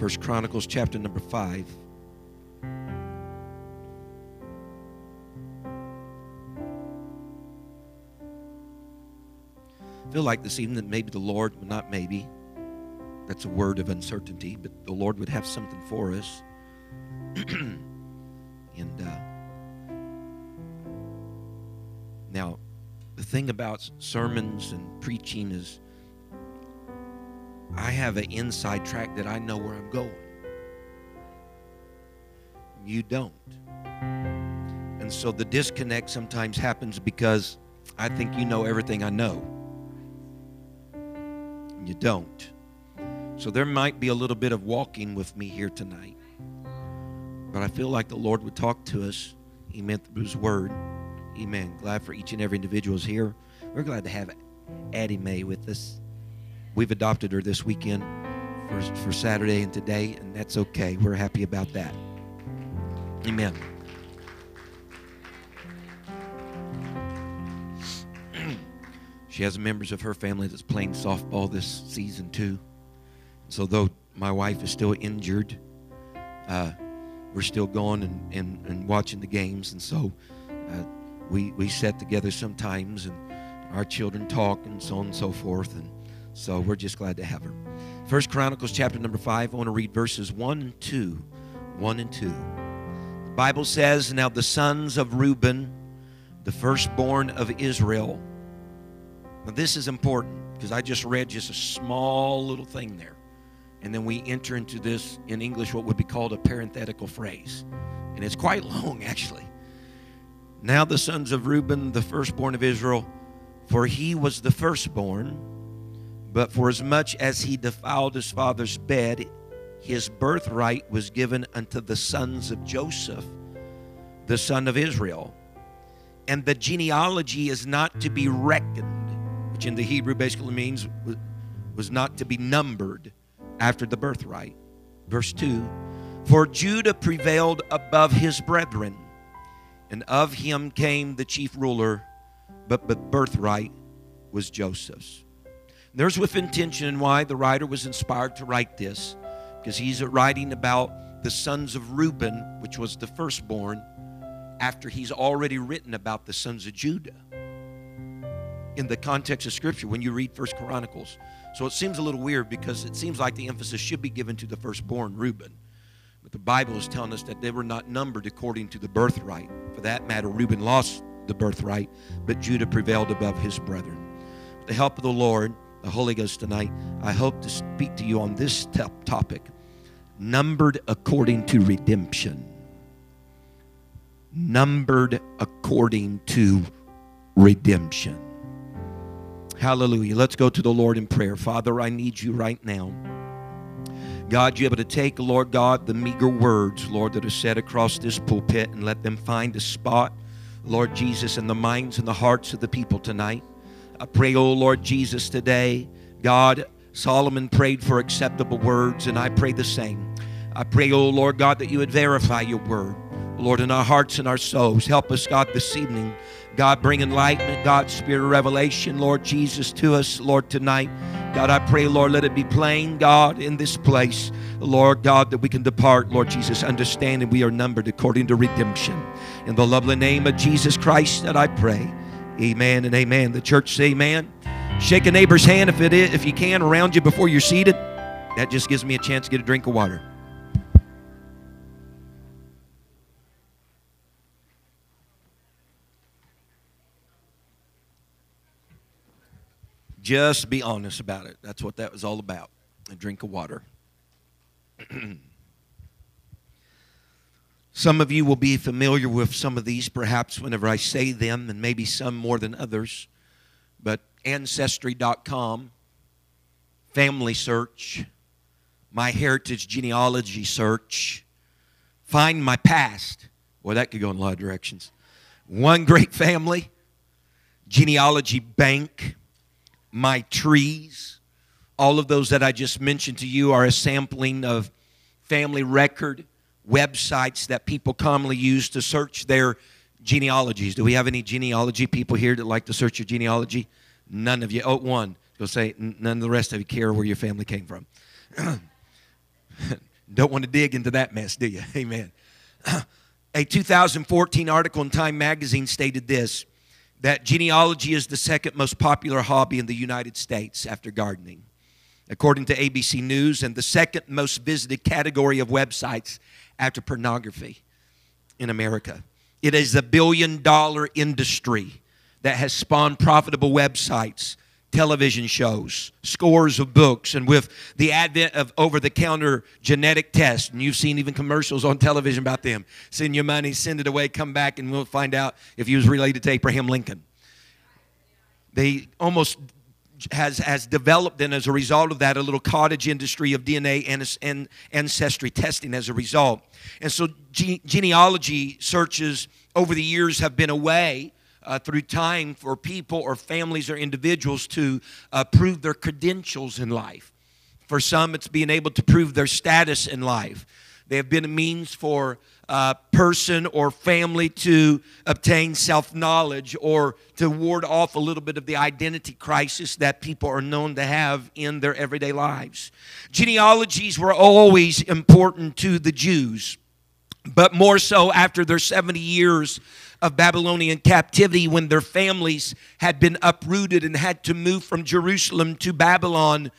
First Chronicles, chapter number five. I feel like this evening that maybe the Lord, not maybe, that's a word of uncertainty, but the Lord would have something for us. and uh, now, the thing about sermons and preaching is I have an inside track that I know where I'm going. You don't. And so the disconnect sometimes happens because I think you know everything I know. You don't. So there might be a little bit of walking with me here tonight. But I feel like the Lord would talk to us. He meant through His Word. Amen. Glad for each and every individual is here. We're glad to have Addie Mae with us. We've adopted her this weekend for, for Saturday and today, and that's okay. We're happy about that. Amen. she has members of her family that's playing softball this season too. So though my wife is still injured, uh, we're still going and, and, and watching the games, and so uh, we we sit together sometimes, and our children talk and so on and so forth, and so we're just glad to have her. First Chronicles chapter number five. I want to read verses one and two, one and two. The Bible says, "Now the sons of Reuben, the firstborn of Israel." Now this is important because I just read just a small little thing there. And then we enter into this, in English, what would be called a parenthetical phrase. And it's quite long, actually. Now the sons of Reuben, the firstborn of Israel, for he was the firstborn, but for as much as he defiled his father's bed, his birthright was given unto the sons of Joseph, the son of Israel. And the genealogy is not to be reckoned, which in the Hebrew basically means was not to be numbered after the birthright. Verse 2 For Judah prevailed above his brethren, and of him came the chief ruler, but the birthright was Joseph's. There's with intention why the writer was inspired to write this, because he's writing about the sons of Reuben, which was the firstborn, after he's already written about the sons of Judah in the context of Scripture when you read First Chronicles. So it seems a little weird because it seems like the emphasis should be given to the firstborn, Reuben. But the Bible is telling us that they were not numbered according to the birthright. For that matter, Reuben lost the birthright, but Judah prevailed above his brethren. With the help of the Lord, the Holy Ghost tonight, I hope to speak to you on this topic numbered according to redemption. Numbered according to redemption. Hallelujah. Let's go to the Lord in prayer. Father, I need you right now. God, you're able to take, Lord God, the meager words, Lord, that are said across this pulpit and let them find a spot, Lord Jesus, in the minds and the hearts of the people tonight. I pray, oh Lord Jesus, today, God, Solomon prayed for acceptable words, and I pray the same. I pray, oh Lord God, that you would verify your word, Lord, in our hearts and our souls. Help us, God, this evening. God, bring enlightenment, God, spirit of revelation, Lord Jesus, to us, Lord, tonight. God, I pray, Lord, let it be plain, God, in this place, Lord God, that we can depart, Lord Jesus, understanding we are numbered according to redemption. In the lovely name of Jesus Christ that I pray. Amen and amen. The church say amen. Shake a neighbor's hand if it is, if you can, around you before you're seated. That just gives me a chance to get a drink of water. Just be honest about it. That's what that was all about. A drink of water. some of you will be familiar with some of these, perhaps, whenever I say them, and maybe some more than others. But Ancestry.com, Family Search, my heritage genealogy search, find my past. Well, that could go in a lot of directions. One Great Family, Genealogy Bank, My Trees. All of those that I just mentioned to you are a sampling of family record websites that people commonly use to search their genealogies. Do we have any genealogy people here that like to search your genealogy? None of you. Oh, one. Go say, none of the rest of you care where your family came from. Don't want to dig into that mess, do you? Amen. A 2014 article in Time magazine stated this that genealogy is the second most popular hobby in the United States after gardening. According to ABC News, and the second most visited category of websites after pornography in America. It is a billion dollar industry that has spawned profitable websites television shows, scores of books, and with the advent of over the counter genetic tests, and you've seen even commercials on television about them send your money, send it away, come back, and we'll find out if you was related to Abraham Lincoln. They almost has, has developed, and as a result of that, a little cottage industry of DNA and, and ancestry testing as a result. And so, genealogy searches over the years have been a way uh, through time for people or families or individuals to uh, prove their credentials in life. For some, it's being able to prove their status in life. They have been a means for uh, person or family to obtain self knowledge or to ward off a little bit of the identity crisis that people are known to have in their everyday lives. Genealogies were always important to the Jews, but more so after their 70 years of Babylonian captivity when their families had been uprooted and had to move from Jerusalem to Babylon.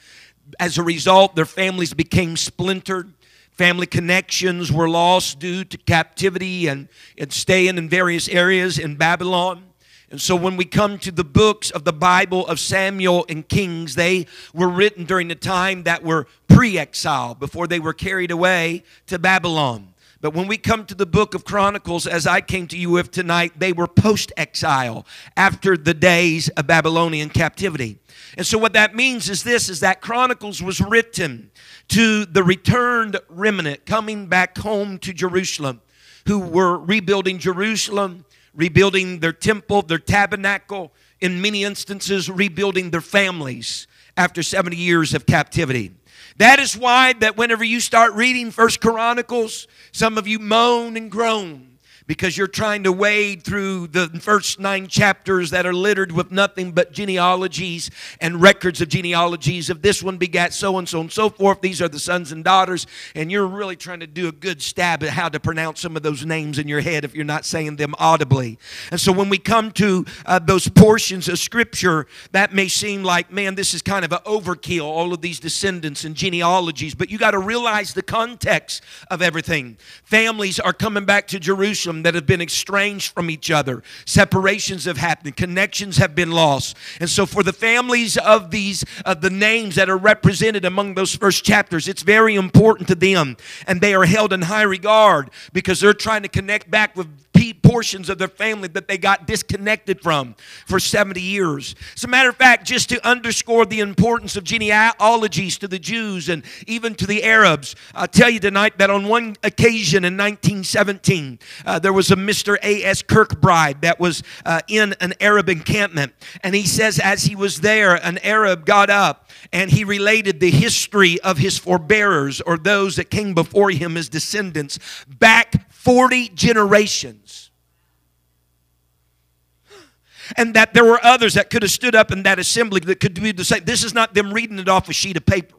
As a result, their families became splintered. Family connections were lost due to captivity and, and staying in various areas in Babylon. And so when we come to the books of the Bible of Samuel and Kings, they were written during the time that were pre exile, before they were carried away to Babylon. But when we come to the book of Chronicles, as I came to you with tonight, they were post exile after the days of Babylonian captivity. And so what that means is this is that Chronicles was written to the returned remnant coming back home to Jerusalem who were rebuilding Jerusalem, rebuilding their temple, their tabernacle, in many instances rebuilding their families after 70 years of captivity. That is why that whenever you start reading First Chronicles, some of you moan and groan because you're trying to wade through the first nine chapters that are littered with nothing but genealogies and records of genealogies of this one begat so and so and so forth. These are the sons and daughters, and you're really trying to do a good stab at how to pronounce some of those names in your head if you're not saying them audibly. And so when we come to uh, those portions of scripture, that may seem like, man, this is kind of an overkill, all of these descendants and genealogies, but you got to realize the context of everything. Families are coming back to Jerusalem that have been estranged from each other. Separations have happened, connections have been lost. And so, for the families of these, the names that are represented among those first chapters, it's very important to them. And they are held in high regard because they're trying to connect back with portions of their family that they got disconnected from for 70 years. As a matter of fact, just to underscore the importance of genealogies to the Jews and even to the Arabs, I'll tell you tonight that on one occasion in 1917, uh, there was a Mr. A.S. Kirkbride that was uh, in an Arab encampment. And he says, as he was there, an Arab got up and he related the history of his forebearers or those that came before him as descendants back 40 generations. And that there were others that could have stood up in that assembly that could do the same. This is not them reading it off a sheet of paper.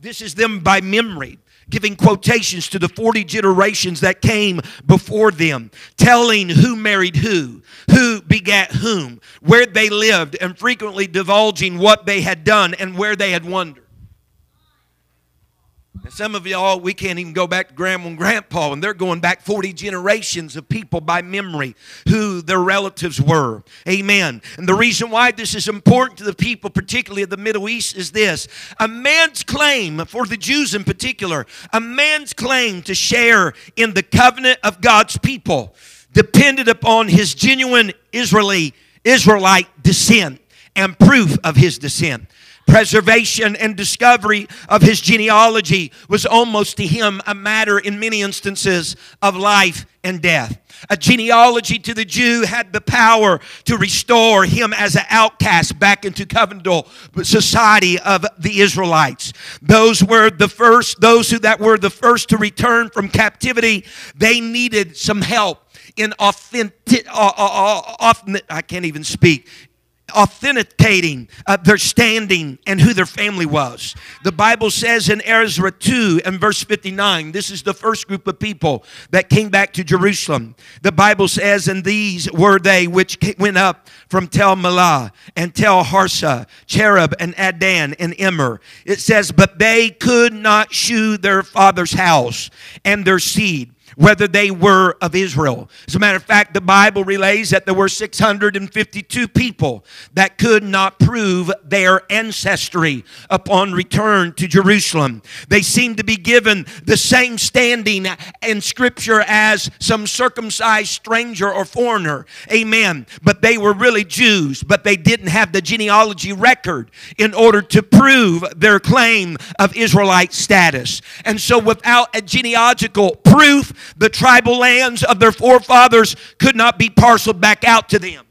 This is them by memory giving quotations to the 40 generations that came before them, telling who married who, who begat whom, where they lived, and frequently divulging what they had done and where they had wandered. And some of y'all, we can't even go back to grandma and grandpa, and they're going back 40 generations of people by memory who their relatives were. Amen. And the reason why this is important to the people, particularly of the Middle East, is this a man's claim, for the Jews in particular, a man's claim to share in the covenant of God's people depended upon his genuine Israeli, Israelite descent and proof of his descent. Preservation and discovery of his genealogy was almost to him a matter in many instances of life and death. A genealogy to the Jew had the power to restore him as an outcast back into covenantal society of the Israelites. Those were the first, those who that were the first to return from captivity, they needed some help in authentic, uh, uh, uh, I can't even speak, authenticating uh, their standing and who their family was. The Bible says in Ezra 2 and verse 59, this is the first group of people that came back to Jerusalem. The Bible says, and these were they which went up from Tel Melah and Tel Harsha, Cherub and Addan and Immer. It says, but they could not shew their father's house and their seed whether they were of Israel. As a matter of fact, the Bible relays that there were 652 people that could not prove their ancestry upon return to Jerusalem. They seemed to be given the same standing in Scripture as some circumcised stranger or foreigner. Amen. But they were really Jews, but they didn't have the genealogy record in order to prove their claim of Israelite status. And so, without a genealogical proof, the tribal lands of their forefathers could not be parceled back out to them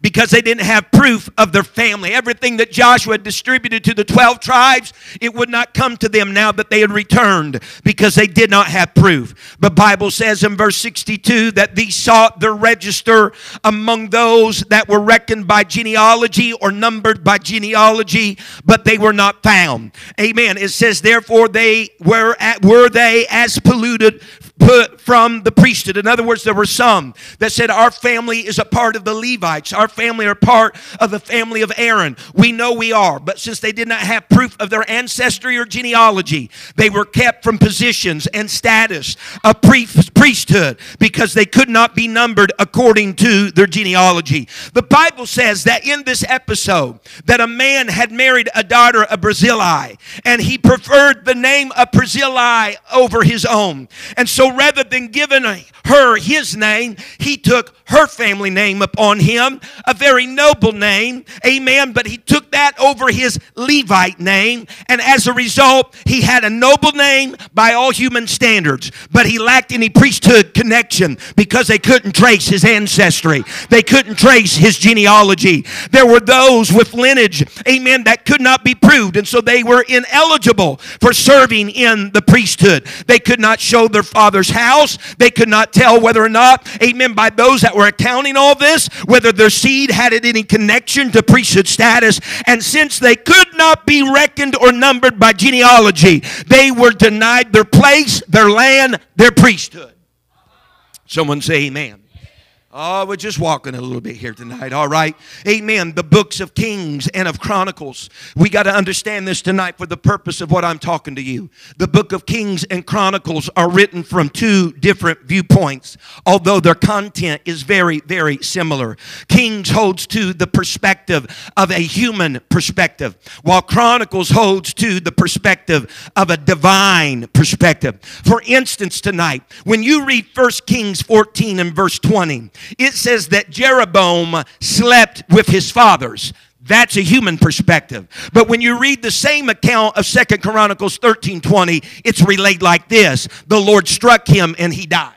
because they didn't have proof of their family. Everything that Joshua distributed to the 12 tribes, it would not come to them now that they had returned because they did not have proof. The Bible says in verse 62 that these sought their register among those that were reckoned by genealogy or numbered by genealogy, but they were not found. Amen. It says, therefore, they were, at, were they as polluted put from the priesthood. In other words, there were some that said, Our family is a part of the Levites. Our family are part of the family of Aaron. We know we are. But since they did not have proof of their ancestry or genealogy, they were kept from positions and status of priesthood because they could not be numbered according to their genealogy. The Bible says that in this episode, that a man had married a daughter of Barzillai, and he preferred the name of Barzillai over his own. And so rather than giving her his name, he took her family name upon him, a very noble name, amen. But he took that over his Levite name, and as a result, he had a noble name by all human standards, but he lacked any priesthood connection because they couldn't trace his ancestry, they couldn't trace his genealogy. There were those with lineage, amen, that could not be proved, and so they were ineligible for serving in the priesthood. They could not show their father's house, they could not tell whether or not, amen, by those that were accounting all this, whether their seed had any connection to priesthood status. And since they could not be reckoned or numbered by genealogy, they were denied their place, their land, their priesthood. Someone say amen. Oh, we're just walking a little bit here tonight, all right? Amen. The books of Kings and of Chronicles. We got to understand this tonight for the purpose of what I'm talking to you. The book of Kings and Chronicles are written from two different viewpoints, although their content is very, very similar. Kings holds to the perspective of a human perspective, while Chronicles holds to the perspective of a divine perspective. For instance, tonight, when you read 1 Kings 14 and verse 20, it says that Jeroboam slept with his fathers. That's a human perspective. But when you read the same account of Second Chronicles 13 20, it's relayed like this The Lord struck him and he died.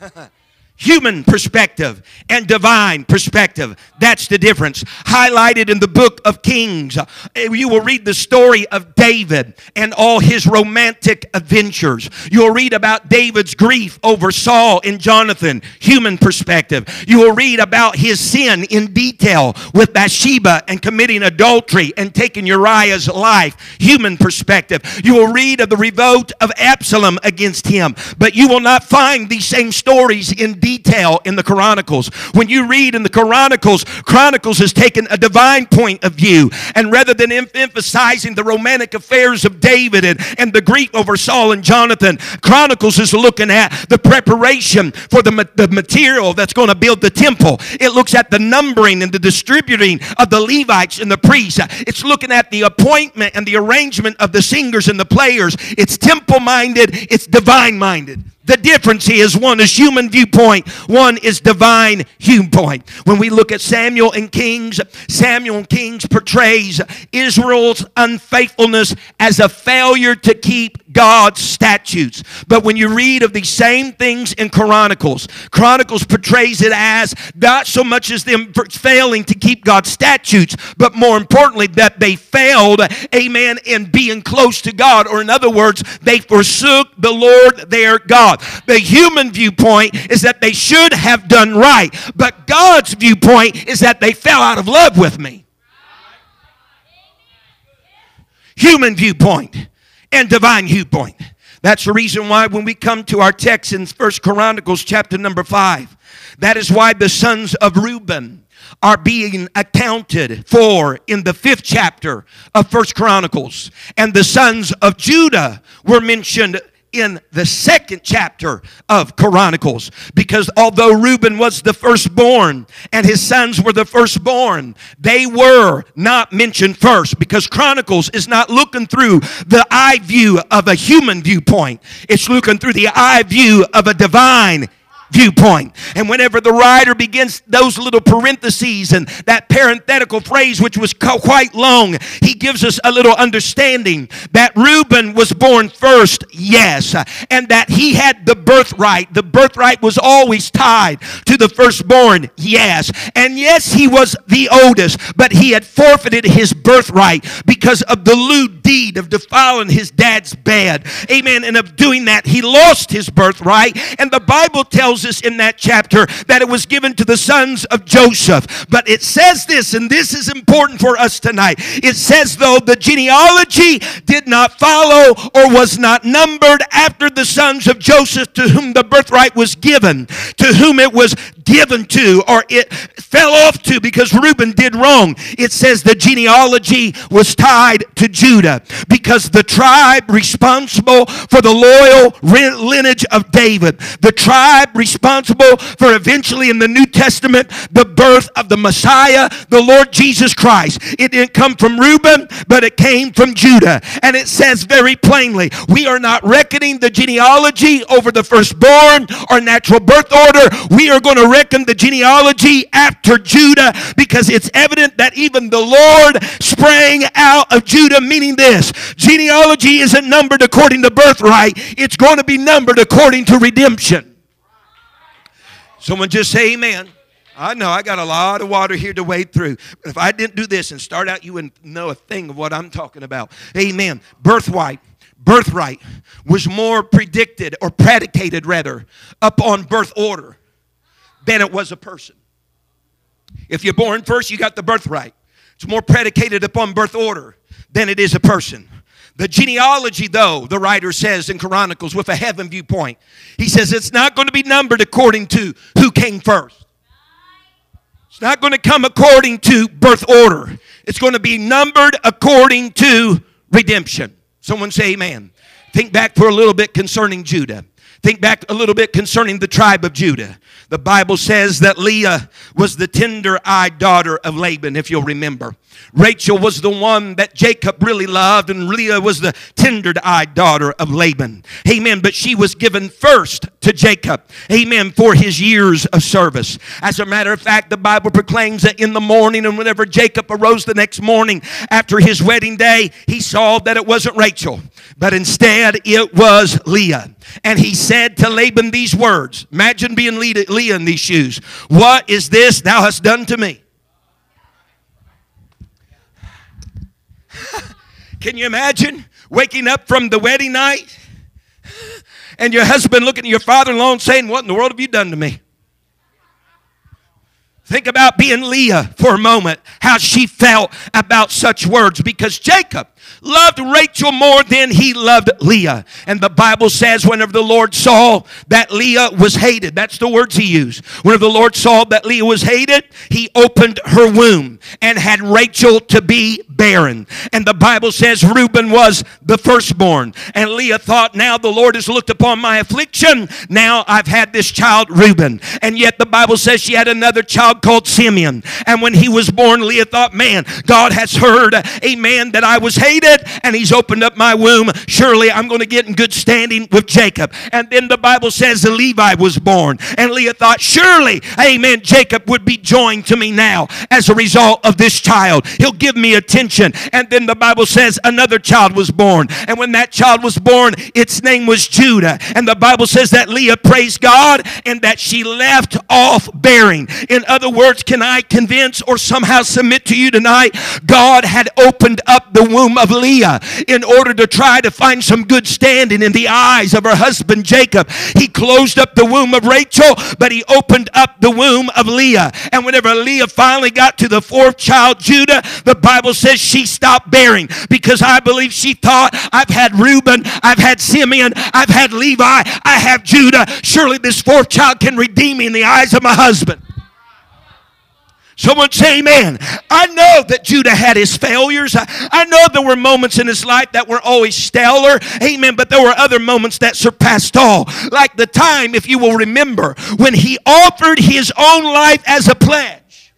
human perspective and divine perspective. That's the difference. Highlighted in the book of Kings, uh, you will read the story of David and all his romantic adventures. You'll read about David's grief over Saul and Jonathan, human perspective. You will read about his sin in detail with Bathsheba and committing adultery and taking Uriah's life, human perspective. You will read of the revolt of Absalom against him, but you will not find these same stories in detail detail in the Chronicles. When you read in the Chronicles, Chronicles has taken a divine point of view. And rather than em- emphasizing the romantic affairs of David and, and the grief over Saul and Jonathan, Chronicles is looking at the preparation for the, ma- the material that's going to build the temple. It looks at the numbering and the distributing of the Levites and the priests. It's looking at the appointment and the arrangement of the singers and the players. It's temple minded, it's divine minded. The difference is one is human viewpoint, one is divine viewpoint. When we look at Samuel and Kings, Samuel and Kings portrays Israel's unfaithfulness as a failure to keep God's statutes. But when you read of these same things in Chronicles, Chronicles portrays it as not so much as them failing to keep God's statutes, but more importantly, that they failed, amen, in being close to God. Or in other words, they forsook the Lord their God. The human viewpoint is that they should have done right, but God's viewpoint is that they fell out of love with me. Human viewpoint and divine viewpoint. That's the reason why when we come to our text in First Chronicles chapter number 5, that is why the sons of Reuben are being accounted for in the fifth chapter of First Chronicles. And the sons of Judah were mentioned in the second chapter of Chronicles because although Reuben was the firstborn and his sons were the firstborn, they were not mentioned first because Chronicles is not looking through the eye view of a human viewpoint. It's looking through the eye view of a divine viewpoint. And whenever the writer begins those little parentheses and that parenthetical phrase, which was quite long, he gives us a little understanding that Reuben was born first, yes, and that he had the birthright. The birthright was always tied to the firstborn, yes. And yes, he was the oldest, but he had forfeited his birthright because of the lewd deed of defiling his dad's bed. Amen. And of doing that, he lost his birthright. And the Bible tells tells us in that chapter that it was given to the sons of Joseph. But it says this, and this is important for us tonight. It says, though, the genealogy did not follow or was not numbered after the sons of Joseph to whom the birthright was given, to whom it was given to, or it fell off to because Reuben did wrong. It says the genealogy was tied to Judah because the tribe responsible for the loyal lineage of David, the tribe responsible for eventually in the New Testament the birth of the Messiah, the Lord Jesus Christ. It didn't come from Reuben, but it came from Judah. And it says very plainly, we are not reckoning the genealogy over the firstborn or natural birth order. We are going to reckon the genealogy after Judah because it's evident that even the Lord sprang out of Judah, meaning this genealogy isn't numbered according to birthright, it's going to be numbered according to redemption. Someone just say amen. I know I got a lot of water here to wade through. But if I didn't do this and start out, you wouldn't know a thing of what I'm talking about. Amen. Birthright. Birthright was more predicted or predicated rather upon birth order than it was a person. If you're born first, you got the birthright. It's more predicated upon birth order than it is a person. The genealogy, though, the writer says in Chronicles with a heaven viewpoint, he says it's not going to be numbered according to who came first. It's not going to come according to birth order. It's going to be numbered according to redemption. Someone say amen. Think back for a little bit concerning Judah. Think back a little bit concerning the tribe of Judah. The Bible says that Leah was the tender eyed daughter of Laban, if you'll remember. Rachel was the one that Jacob really loved, and Leah was the tender eyed daughter of Laban. Amen. But she was given first to Jacob. Amen. For his years of service. As a matter of fact, the Bible proclaims that in the morning, and whenever Jacob arose the next morning after his wedding day, he saw that it wasn't Rachel, but instead it was Leah. And he said to Laban these words Imagine being Leah in these shoes. What is this thou hast done to me? Can you imagine waking up from the wedding night and your husband looking at your father in law and saying, What in the world have you done to me? Think about being Leah for a moment, how she felt about such words because Jacob loved Rachel more than he loved Leah. And the Bible says, whenever the Lord saw that Leah was hated, that's the words he used. Whenever the Lord saw that Leah was hated, he opened her womb and had Rachel to be barren. And the Bible says Reuben was the firstborn. And Leah thought, now the Lord has looked upon my affliction. Now I've had this child, Reuben. And yet the Bible says she had another child called Simeon. And when he was born, Leah thought, man, God has heard, amen, that I was hated waited and he's opened up my womb. Surely I'm going to get in good standing with Jacob. And then the Bible says the Levi was born. And Leah thought, surely, amen, Jacob would be joined to me now as a result of this child. He'll give me attention. And then the Bible says another child was born. And when that child was born, its name was Judah. And the Bible says that Leah praised God and that she left off bearing. In other words, can I convince or somehow submit to you tonight? God had opened up the womb of Leah uh, in order to try to find some good standing in the eyes of her husband Jacob. He closed up the womb of Rachel, but he opened up the womb of Leah. And whenever Leah finally got to the fourth child, Judah, the Bible says she stopped bearing because I believe she thought, I've had Reuben, I've had Simeon, I've had Levi, I have Judah. Surely this fourth child can redeem me in the eyes of my husband. Someone say amen. I know that Judah had his failures. I, I, know there were moments in his life that were always stellar. Amen. But there were other moments that surpassed all. Like the time, if you will remember, when he offered his own life as a pledge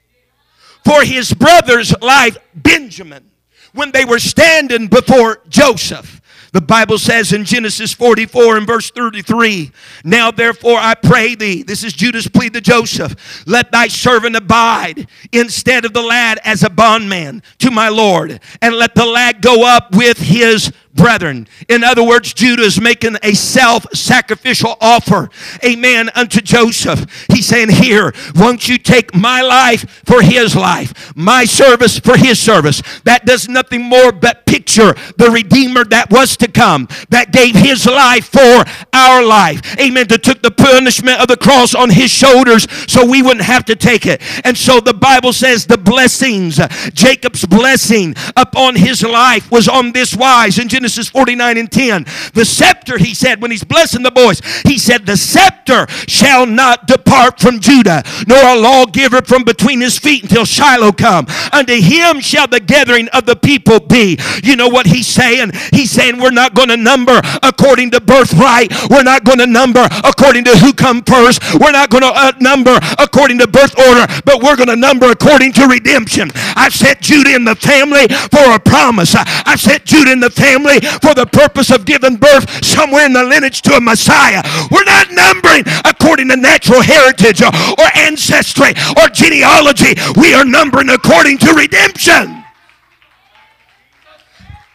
for his brother's life, Benjamin, when they were standing before Joseph. The Bible says in Genesis 44 and verse 33, Now therefore I pray thee, this is Judah's plea to Joseph, let thy servant abide instead of the lad as a bondman to my Lord, and let the lad go up with his brethren. In other words, Judah is making a self sacrificial offer, amen, unto Joseph. He's saying, Here, won't you take my life for his life, my service for his service? That does nothing more but picture the Redeemer that was to come, that gave his life for our life, amen, that took the punishment of the cross on his shoulders so we wouldn't have to take it. And so the Bible says the blessings, Jacob's blessing upon his life was on this wise. 49 and 10. The scepter, he said, when he's blessing the boys, he said, The scepter shall not depart from Judah, nor a lawgiver from between his feet until Shiloh come. Unto him shall the gathering of the people be. You know what he's saying? He's saying, We're not going to number according to birthright. We're not going to number according to who come first. We're not going to uh, number according to birth order, but we're going to number according to redemption. I set Judah in the family for a promise. I set Judah in the family family for the purpose of giving birth somewhere in the lineage to a Messiah. We're not numbering according to natural heritage or ancestry or genealogy. We are numbering according to redemption.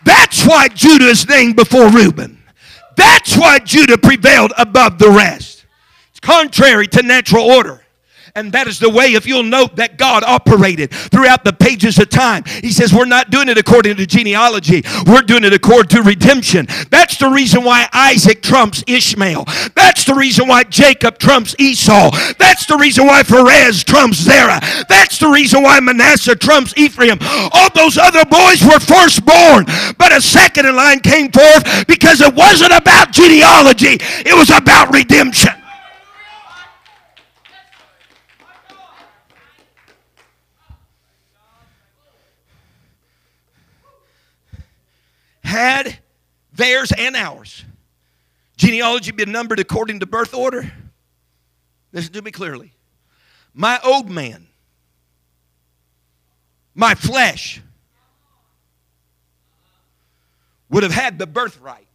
That's why Judah is named before Reuben. That's why Judah prevailed above the rest. It's contrary to natural order. And that is the way, if you'll note, that God operated throughout the pages of time. He says, We're not doing it according to genealogy, we're doing it according to redemption. That's the reason why Isaac trumps Ishmael. That's the reason why Jacob trumps Esau. That's the reason why Perez trumps Zerah. That's the reason why Manasseh trumps Ephraim. All those other boys were firstborn, but a second in line came forth because it wasn't about genealogy, it was about redemption. Had theirs and ours genealogy been numbered according to birth order, listen to me clearly. My old man, my flesh, would have had the birthright.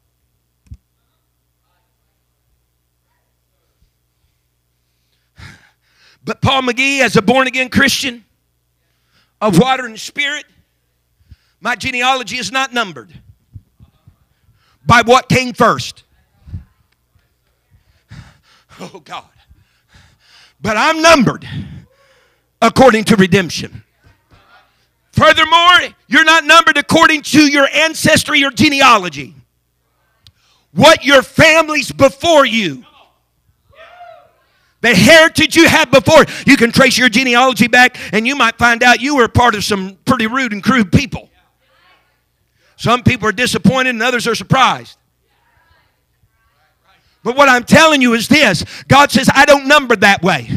But Paul McGee, as a born again Christian of water and spirit, my genealogy is not numbered by what came first. Oh, God. But I'm numbered according to redemption. Furthermore, you're not numbered according to your ancestry or genealogy. What your family's before you. The heritage you had before. You can trace your genealogy back and you might find out you were part of some pretty rude and crude people. Some people are disappointed and others are surprised. But what I'm telling you is this God says, I don't number that way.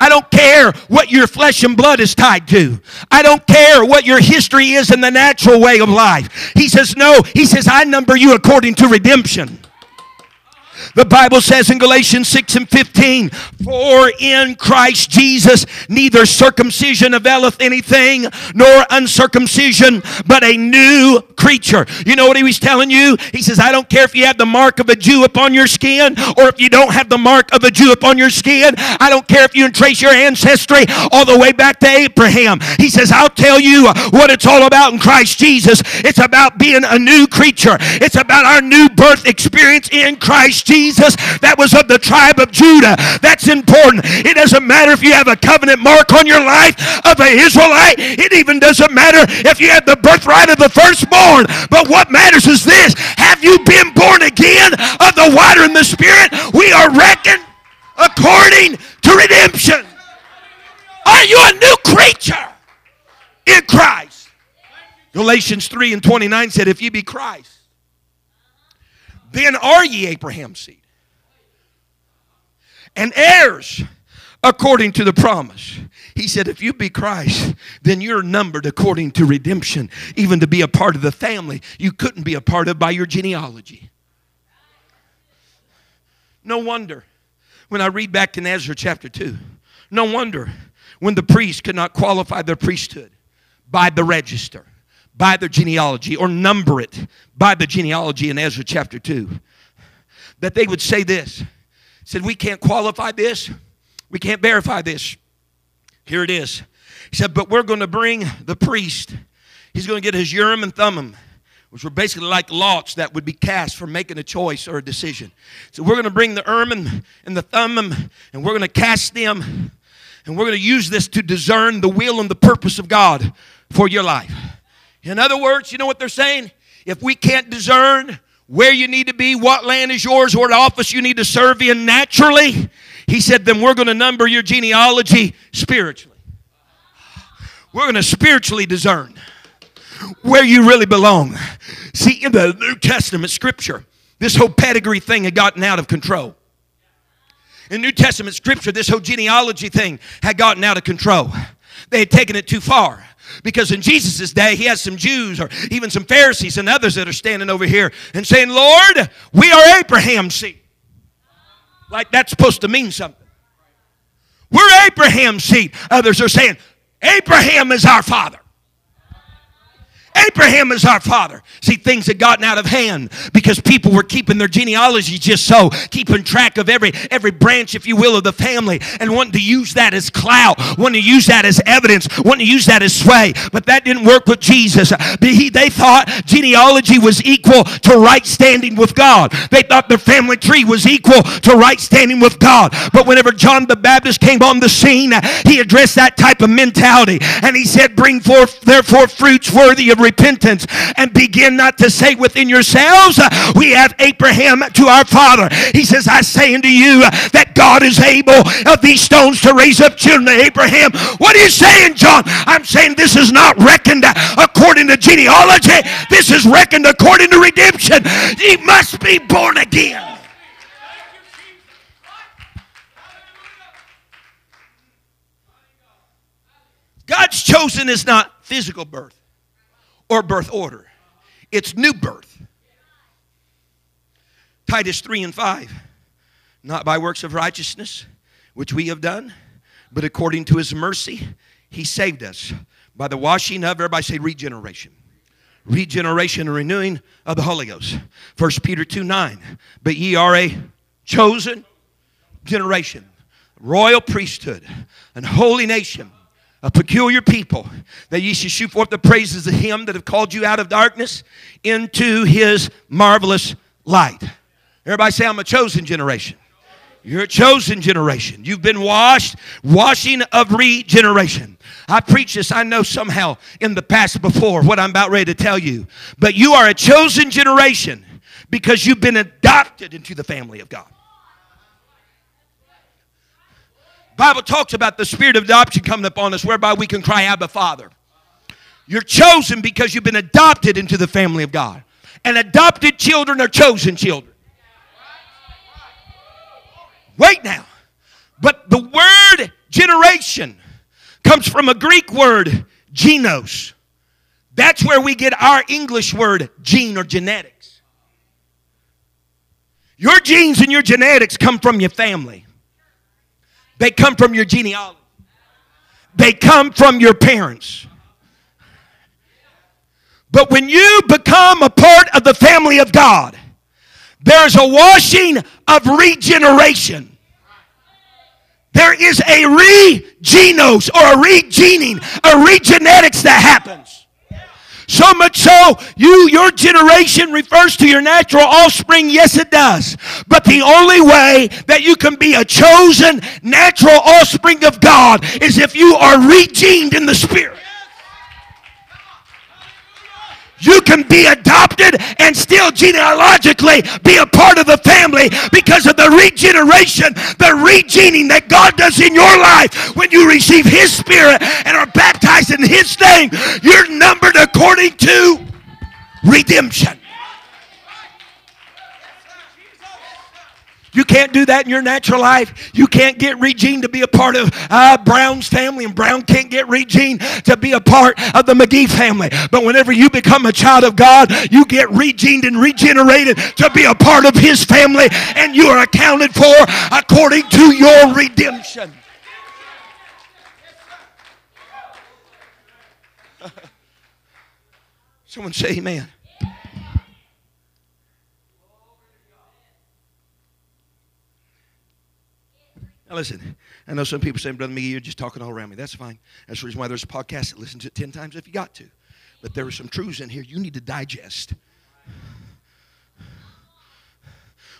I don't care what your flesh and blood is tied to. I don't care what your history is in the natural way of life. He says, No, He says, I number you according to redemption. The Bible says in Galatians 6 and 15, For in Christ Jesus neither circumcision availeth anything, nor uncircumcision, but a new creature. You know what he was telling you? He says, I don't care if you have the mark of a Jew upon your skin, or if you don't have the mark of a Jew upon your skin. I don't care if you trace your ancestry all the way back to Abraham. He says, I'll tell you what it's all about in Christ Jesus. It's about being a new creature. It's about our new birth experience in Christ Jesus that was of the tribe of Judah. That's important. It doesn't matter if you have a covenant mark on your life of an Israelite. It even doesn't matter if you have the birthright of the firstborn. But what matters is this have you been born again of the water and the spirit? We are reckoned according to redemption. Are you a new creature in Christ? Galatians 3 and 29 said, If ye be Christ, then are ye Abraham's seed and heirs according to the promise. He said, if you be Christ, then you're numbered according to redemption, even to be a part of the family you couldn't be a part of by your genealogy. No wonder when I read back in Ezra chapter 2, no wonder when the priests could not qualify their priesthood by the register, by their genealogy, or number it by the genealogy in Ezra chapter 2, that they would say this said, We can't qualify this, we can't verify this. Here it is. He said, But we're going to bring the priest. He's going to get his Urim and Thummim, which were basically like lots that would be cast for making a choice or a decision. So we're going to bring the Urim and the Thummim, and we're going to cast them, and we're going to use this to discern the will and the purpose of God for your life. In other words, you know what they're saying? If we can't discern where you need to be, what land is yours, what office you need to serve in naturally, he said, then we're going to number your genealogy spiritually. We're going to spiritually discern where you really belong. See, in the New Testament scripture, this whole pedigree thing had gotten out of control. In New Testament scripture, this whole genealogy thing had gotten out of control. They had taken it too far. Because in Jesus' day, he has some Jews or even some Pharisees and others that are standing over here and saying, Lord, we are Abraham's seed. Like that's supposed to mean something. We're Abraham's seed. Others are saying, Abraham is our father. Abraham is our father. See, things had gotten out of hand because people were keeping their genealogy just so, keeping track of every every branch, if you will, of the family, and wanting to use that as clout, wanting to use that as evidence, wanting to use that as sway. But that didn't work with Jesus. They thought genealogy was equal to right standing with God. They thought their family tree was equal to right standing with God. But whenever John the Baptist came on the scene, he addressed that type of mentality, and he said, "Bring forth therefore fruits worthy of repentance and begin not to say within yourselves, uh, We have Abraham to our father. He says, I say unto you uh, that God is able of these stones to raise up children to Abraham. What are you saying, John? I'm saying this is not reckoned according to genealogy, this is reckoned according to redemption. He must be born again. God's chosen is not physical birth or birth order. It's new birth. Titus 3 and 5. Not by works of righteousness, which we have done, but according to his mercy, he saved us by the washing of, everybody say regeneration. Regeneration and renewing of the Holy Ghost. 1 Peter 2 9. But ye are a chosen generation, royal priesthood, and holy nation a peculiar people, that ye should shoot forth the praises of him that have called you out of darkness into his marvelous light. Everybody say, I'm a chosen generation. You're a chosen generation. You've been washed, washing of regeneration. I preached this, I know somehow in the past before what I'm about ready to tell you. But you are a chosen generation because you've been adopted into the family of God. Bible talks about the spirit of adoption coming upon us whereby we can cry Abba Father. You're chosen because you've been adopted into the family of God. And adopted children are chosen children. Wait now. But the word generation comes from a Greek word, genos. That's where we get our English word gene or genetics. Your genes and your genetics come from your family. They come from your genealogy. They come from your parents. But when you become a part of the family of God, there's a washing of regeneration. There is a regenos or a regening, a regenetics that happens. So much so, you, your generation refers to your natural offspring. Yes, it does. But the only way that you can be a chosen natural offspring of God is if you are regened in the Spirit. You can be adopted and still genealogically be a part of the family because of the regeneration, the regening that God does in your life when you receive His Spirit and are baptized in His name. You're numbered according to redemption. You can't do that in your natural life. You can't get Regine to be a part of uh, Brown's family, and Brown can't get Regine to be a part of the McGee family. But whenever you become a child of God, you get regened and regenerated to be a part of His family, and you are accounted for according to your redemption. Someone say, Amen. Now listen, I know some people say, Brother McGee, you're just talking all around me. That's fine. That's the reason why there's a podcast that listens to it 10 times if you got to. But there are some truths in here you need to digest.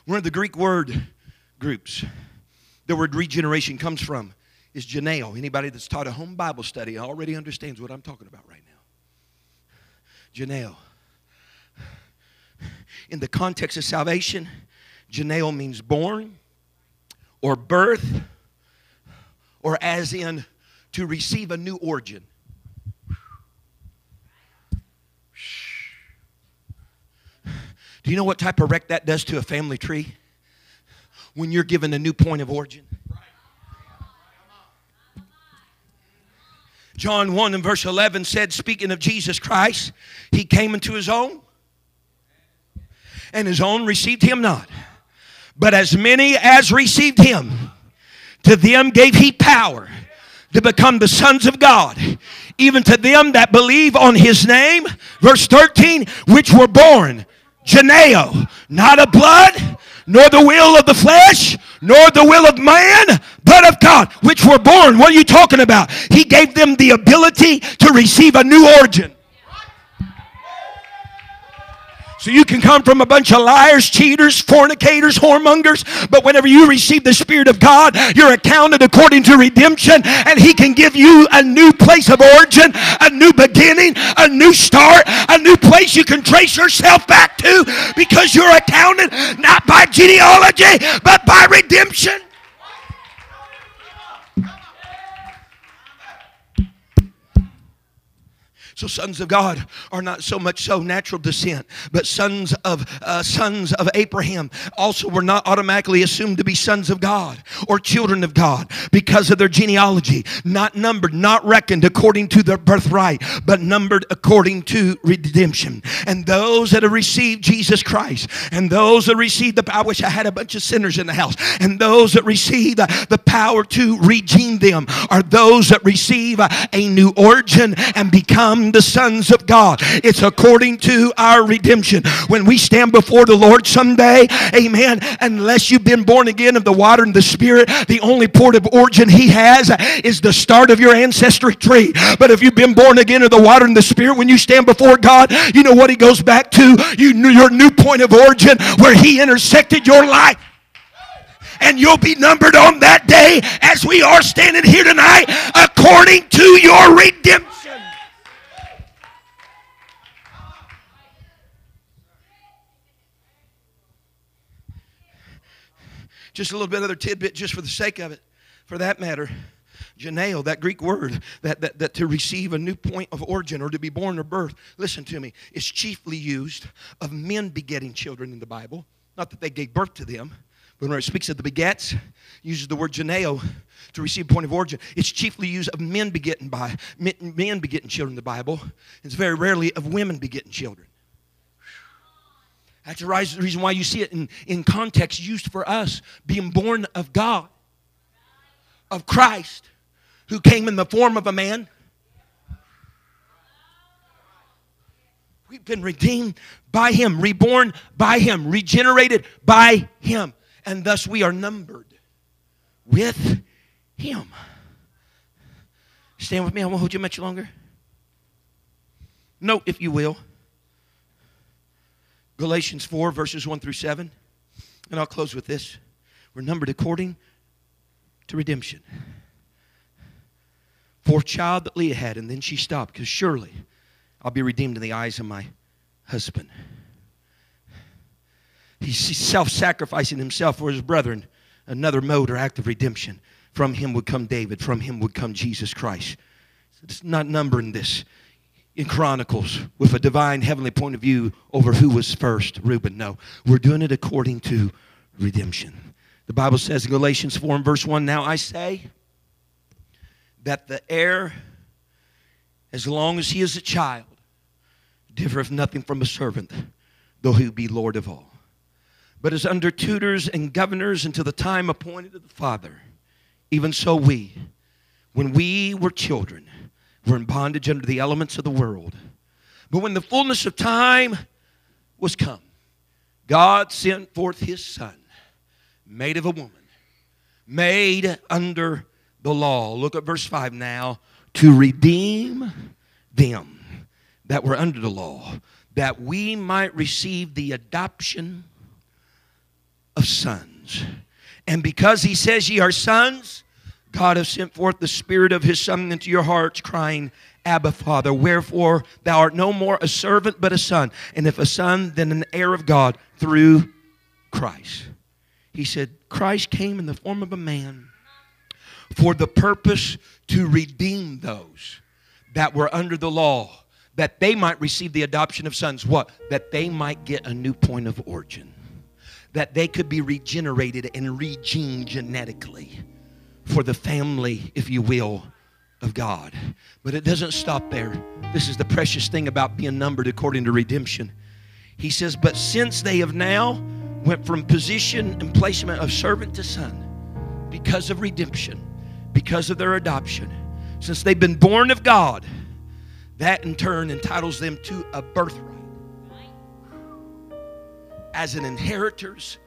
One of the Greek word groups the word regeneration comes from is Janeo. Anybody that's taught a home Bible study already understands what I'm talking about right now. Janeo. In the context of salvation, Janeo means born or birth or as in to receive a new origin. Do you know what type of wreck that does to a family tree? When you're given a new point of origin. John 1 and verse 11 said, speaking of Jesus Christ, he came into his own, and his own received him not. But as many as received him, to them gave he power to become the sons of God, even to them that believe on his name. Verse 13, which were born, Janeo, not of blood, nor the will of the flesh, nor the will of man, but of God, which were born. What are you talking about? He gave them the ability to receive a new origin. So you can come from a bunch of liars, cheaters, fornicators, whoremongers, but whenever you receive the Spirit of God, you're accounted according to redemption, and He can give you a new place of origin, a new beginning, a new start, a new place you can trace yourself back to. Because you're accounted not by genealogy, but by redemption. So sons of God are not so much so natural descent, but sons of uh, sons of Abraham also were not automatically assumed to be sons of God or children of God because of their genealogy, not numbered, not reckoned according to their birthright, but numbered according to redemption. And those that have received Jesus Christ, and those that received the I wish I had a bunch of sinners in the house, and those that receive the, the power to redeem them are those that receive a, a new origin and become the sons of God. It's according to our redemption. When we stand before the Lord someday, amen, unless you've been born again of the water and the Spirit, the only port of origin He has is the start of your ancestry tree. But if you've been born again of the water and the Spirit, when you stand before God, you know what He goes back to? You, your new point of origin where He intersected your life and you'll be numbered on that day as we are standing here tonight according to your redemption. Just a little bit of other tidbit, just for the sake of it, for that matter. Janeo, that Greek word, that, that, that to receive a new point of origin or to be born or birth, listen to me, is chiefly used of men begetting children in the Bible. Not that they gave birth to them, but when it speaks of the begets, uses the word Janeo to receive a point of origin. It's chiefly used of men begetting by men begetting children in the Bible. It's very rarely of women begetting children. That's the reason why you see it in, in context used for us being born of God, of Christ, who came in the form of a man. We've been redeemed by Him, reborn by Him, regenerated by Him, and thus we are numbered with Him. Stand with me, I won't hold you much longer. Note, if you will, Galatians 4, verses 1 through 7. And I'll close with this. We're numbered according to redemption. For child that Leah had, and then she stopped, because surely I'll be redeemed in the eyes of my husband. He's self sacrificing himself for his brethren, another mode or act of redemption. From him would come David, from him would come Jesus Christ. It's not numbering this in Chronicles with a divine heavenly point of view over who was first, Reuben. No, we're doing it according to redemption. The Bible says in Galatians 4 and verse 1 Now I say that the heir, as long as he is a child, differeth nothing from a servant, though he be Lord of all. But is under tutors and governors until the time appointed of the Father. Even so, we, when we were children, were in bondage under the elements of the world. But when the fullness of time was come, God sent forth his Son, made of a woman, made under the law. Look at verse 5 now. To redeem them that were under the law, that we might receive the adoption of sons. And because he says ye are sons, God has sent forth the Spirit of His Son into your hearts, crying, Abba, Father. Wherefore thou art no more a servant, but a son. And if a son, then an heir of God through Christ. He said, Christ came in the form of a man for the purpose to redeem those that were under the law, that they might receive the adoption of sons. What? That they might get a new point of origin, that they could be regenerated and regene genetically for the family, if you will, of God. But it doesn't stop there. This is the precious thing about being numbered according to redemption. He says, But since they have now went from position and placement of servant to son because of redemption, because of their adoption, since they've been born of God, that in turn entitles them to a birthright as an inheritors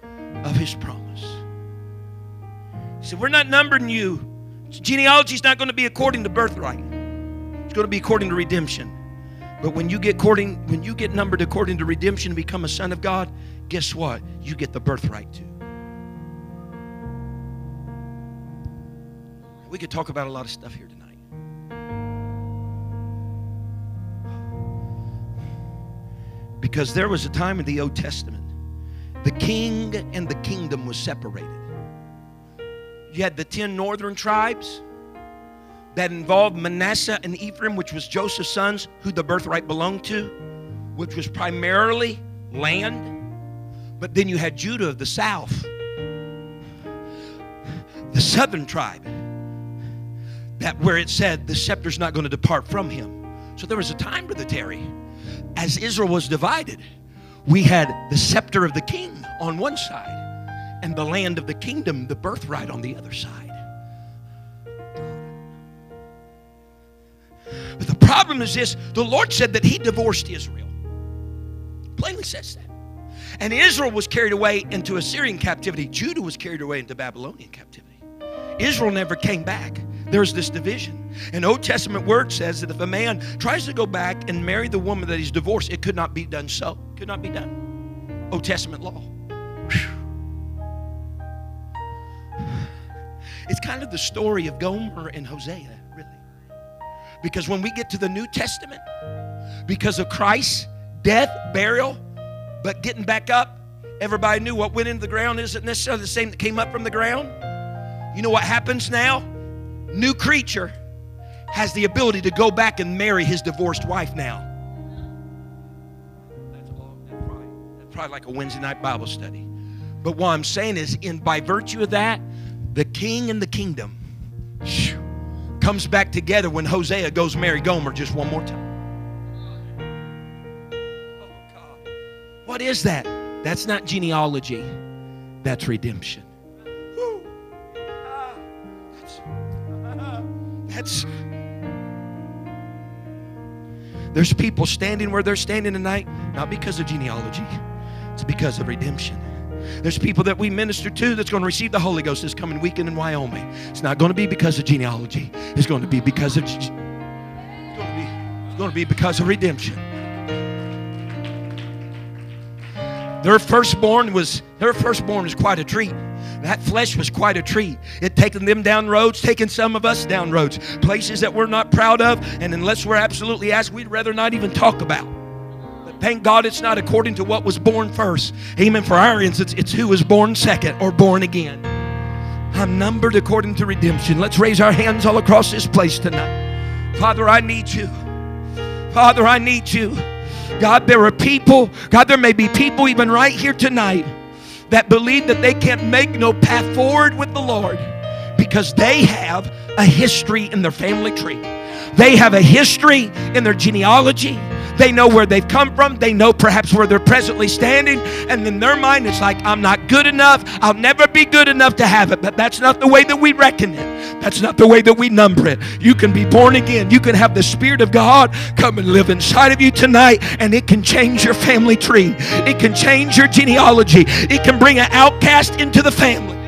of his promise. Said, We're not numbering you. Genealogy is not going to be according to birthright. It's going to be according to redemption. But when you get according, when you get numbered according to redemption and become a son of God, guess what? You get the birthright too. We could talk about a lot of stuff here tonight. Because there was a time in the Old Testament, the king and the kingdom was separated. You had the 10 northern tribes that involved Manasseh and Ephraim, which was Joseph's sons, who the birthright belonged to, which was primarily land. But then you had Judah of the south, the southern tribe, that where it said the scepter's not going to depart from him. So there was a time, Brother Terry, as Israel was divided, we had the scepter of the king on one side and the land of the kingdom, the birthright on the other side. But the problem is this the Lord said that He divorced Israel. Plainly says that. And Israel was carried away into Assyrian captivity, Judah was carried away into Babylonian captivity. Israel never came back. There's this division. An Old Testament word says that if a man tries to go back and marry the woman that he's divorced, it could not be done so. Could not be done. Old Testament law. Whew. It's kind of the story of Gomer and Hosea, really. Because when we get to the New Testament, because of Christ's death, burial, but getting back up, everybody knew what went into the ground isn't necessarily the same that came up from the ground. You know what happens now? New creature has the ability to go back and marry his divorced wife now. That's, probably, that's probably like a Wednesday night Bible study. But what I'm saying is, in by virtue of that, the king and the kingdom comes back together when Hosea goes marry Gomer just one more time. What is that? That's not genealogy, that's redemption. That's there's people standing where they're standing tonight, not because of genealogy, it's because of redemption. There's people that we minister to that's going to receive the Holy Ghost this coming weekend in Wyoming. It's not going to be because of genealogy. It's going to be because of it's going to be, it's going to be because of redemption. Their firstborn was their firstborn was quite a treat. That flesh was quite a treat. It taken them down roads, taking some of us down roads, places that we're not proud of, and unless we're absolutely asked, we'd rather not even talk about. Thank God it's not according to what was born first. Amen. For our instance, it's who was born second or born again. I'm numbered according to redemption. Let's raise our hands all across this place tonight. Father, I need you. Father, I need you. God, there are people, God, there may be people even right here tonight that believe that they can't make no path forward with the Lord because they have a history in their family tree. They have a history in their genealogy. They know where they've come from. They know perhaps where they're presently standing. And in their mind, it's like, I'm not good enough. I'll never be good enough to have it. But that's not the way that we reckon it. That's not the way that we number it. You can be born again. You can have the Spirit of God come and live inside of you tonight, and it can change your family tree. It can change your genealogy. It can bring an outcast into the family.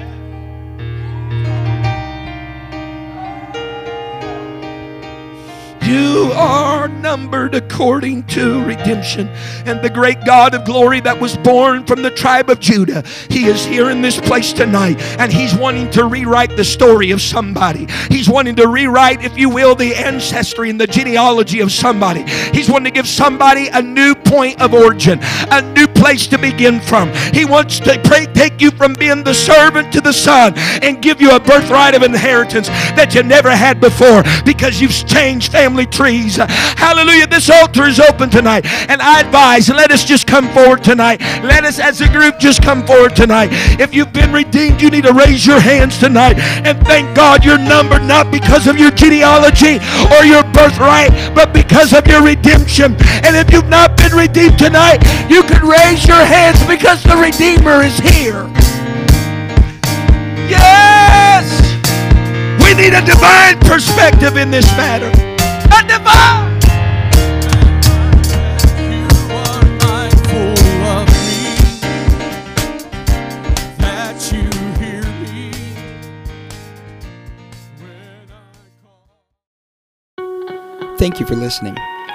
You are numbered according to redemption. And the great God of glory that was born from the tribe of Judah, He is here in this place tonight. And He's wanting to rewrite the story of somebody. He's wanting to rewrite, if you will, the ancestry and the genealogy of somebody. He's wanting to give somebody a new point of origin, a new place to begin from. He wants to pray, take you from being the servant to the son and give you a birthright of inheritance that you never had before because you've changed family trees. Hallelujah. This altar is open tonight. And I advise, let us just come forward tonight. Let us as a group just come forward tonight. If you've been redeemed, you need to raise your hands tonight and thank God you're numbered not because of your genealogy or your birthright, but because of your redemption. And if you've not been redeemed tonight, you can raise your hands because the Redeemer is here. Yes! We need a divine perspective in this matter. A divine. You are mindful of me, that you hear me when I call. Thank you for listening.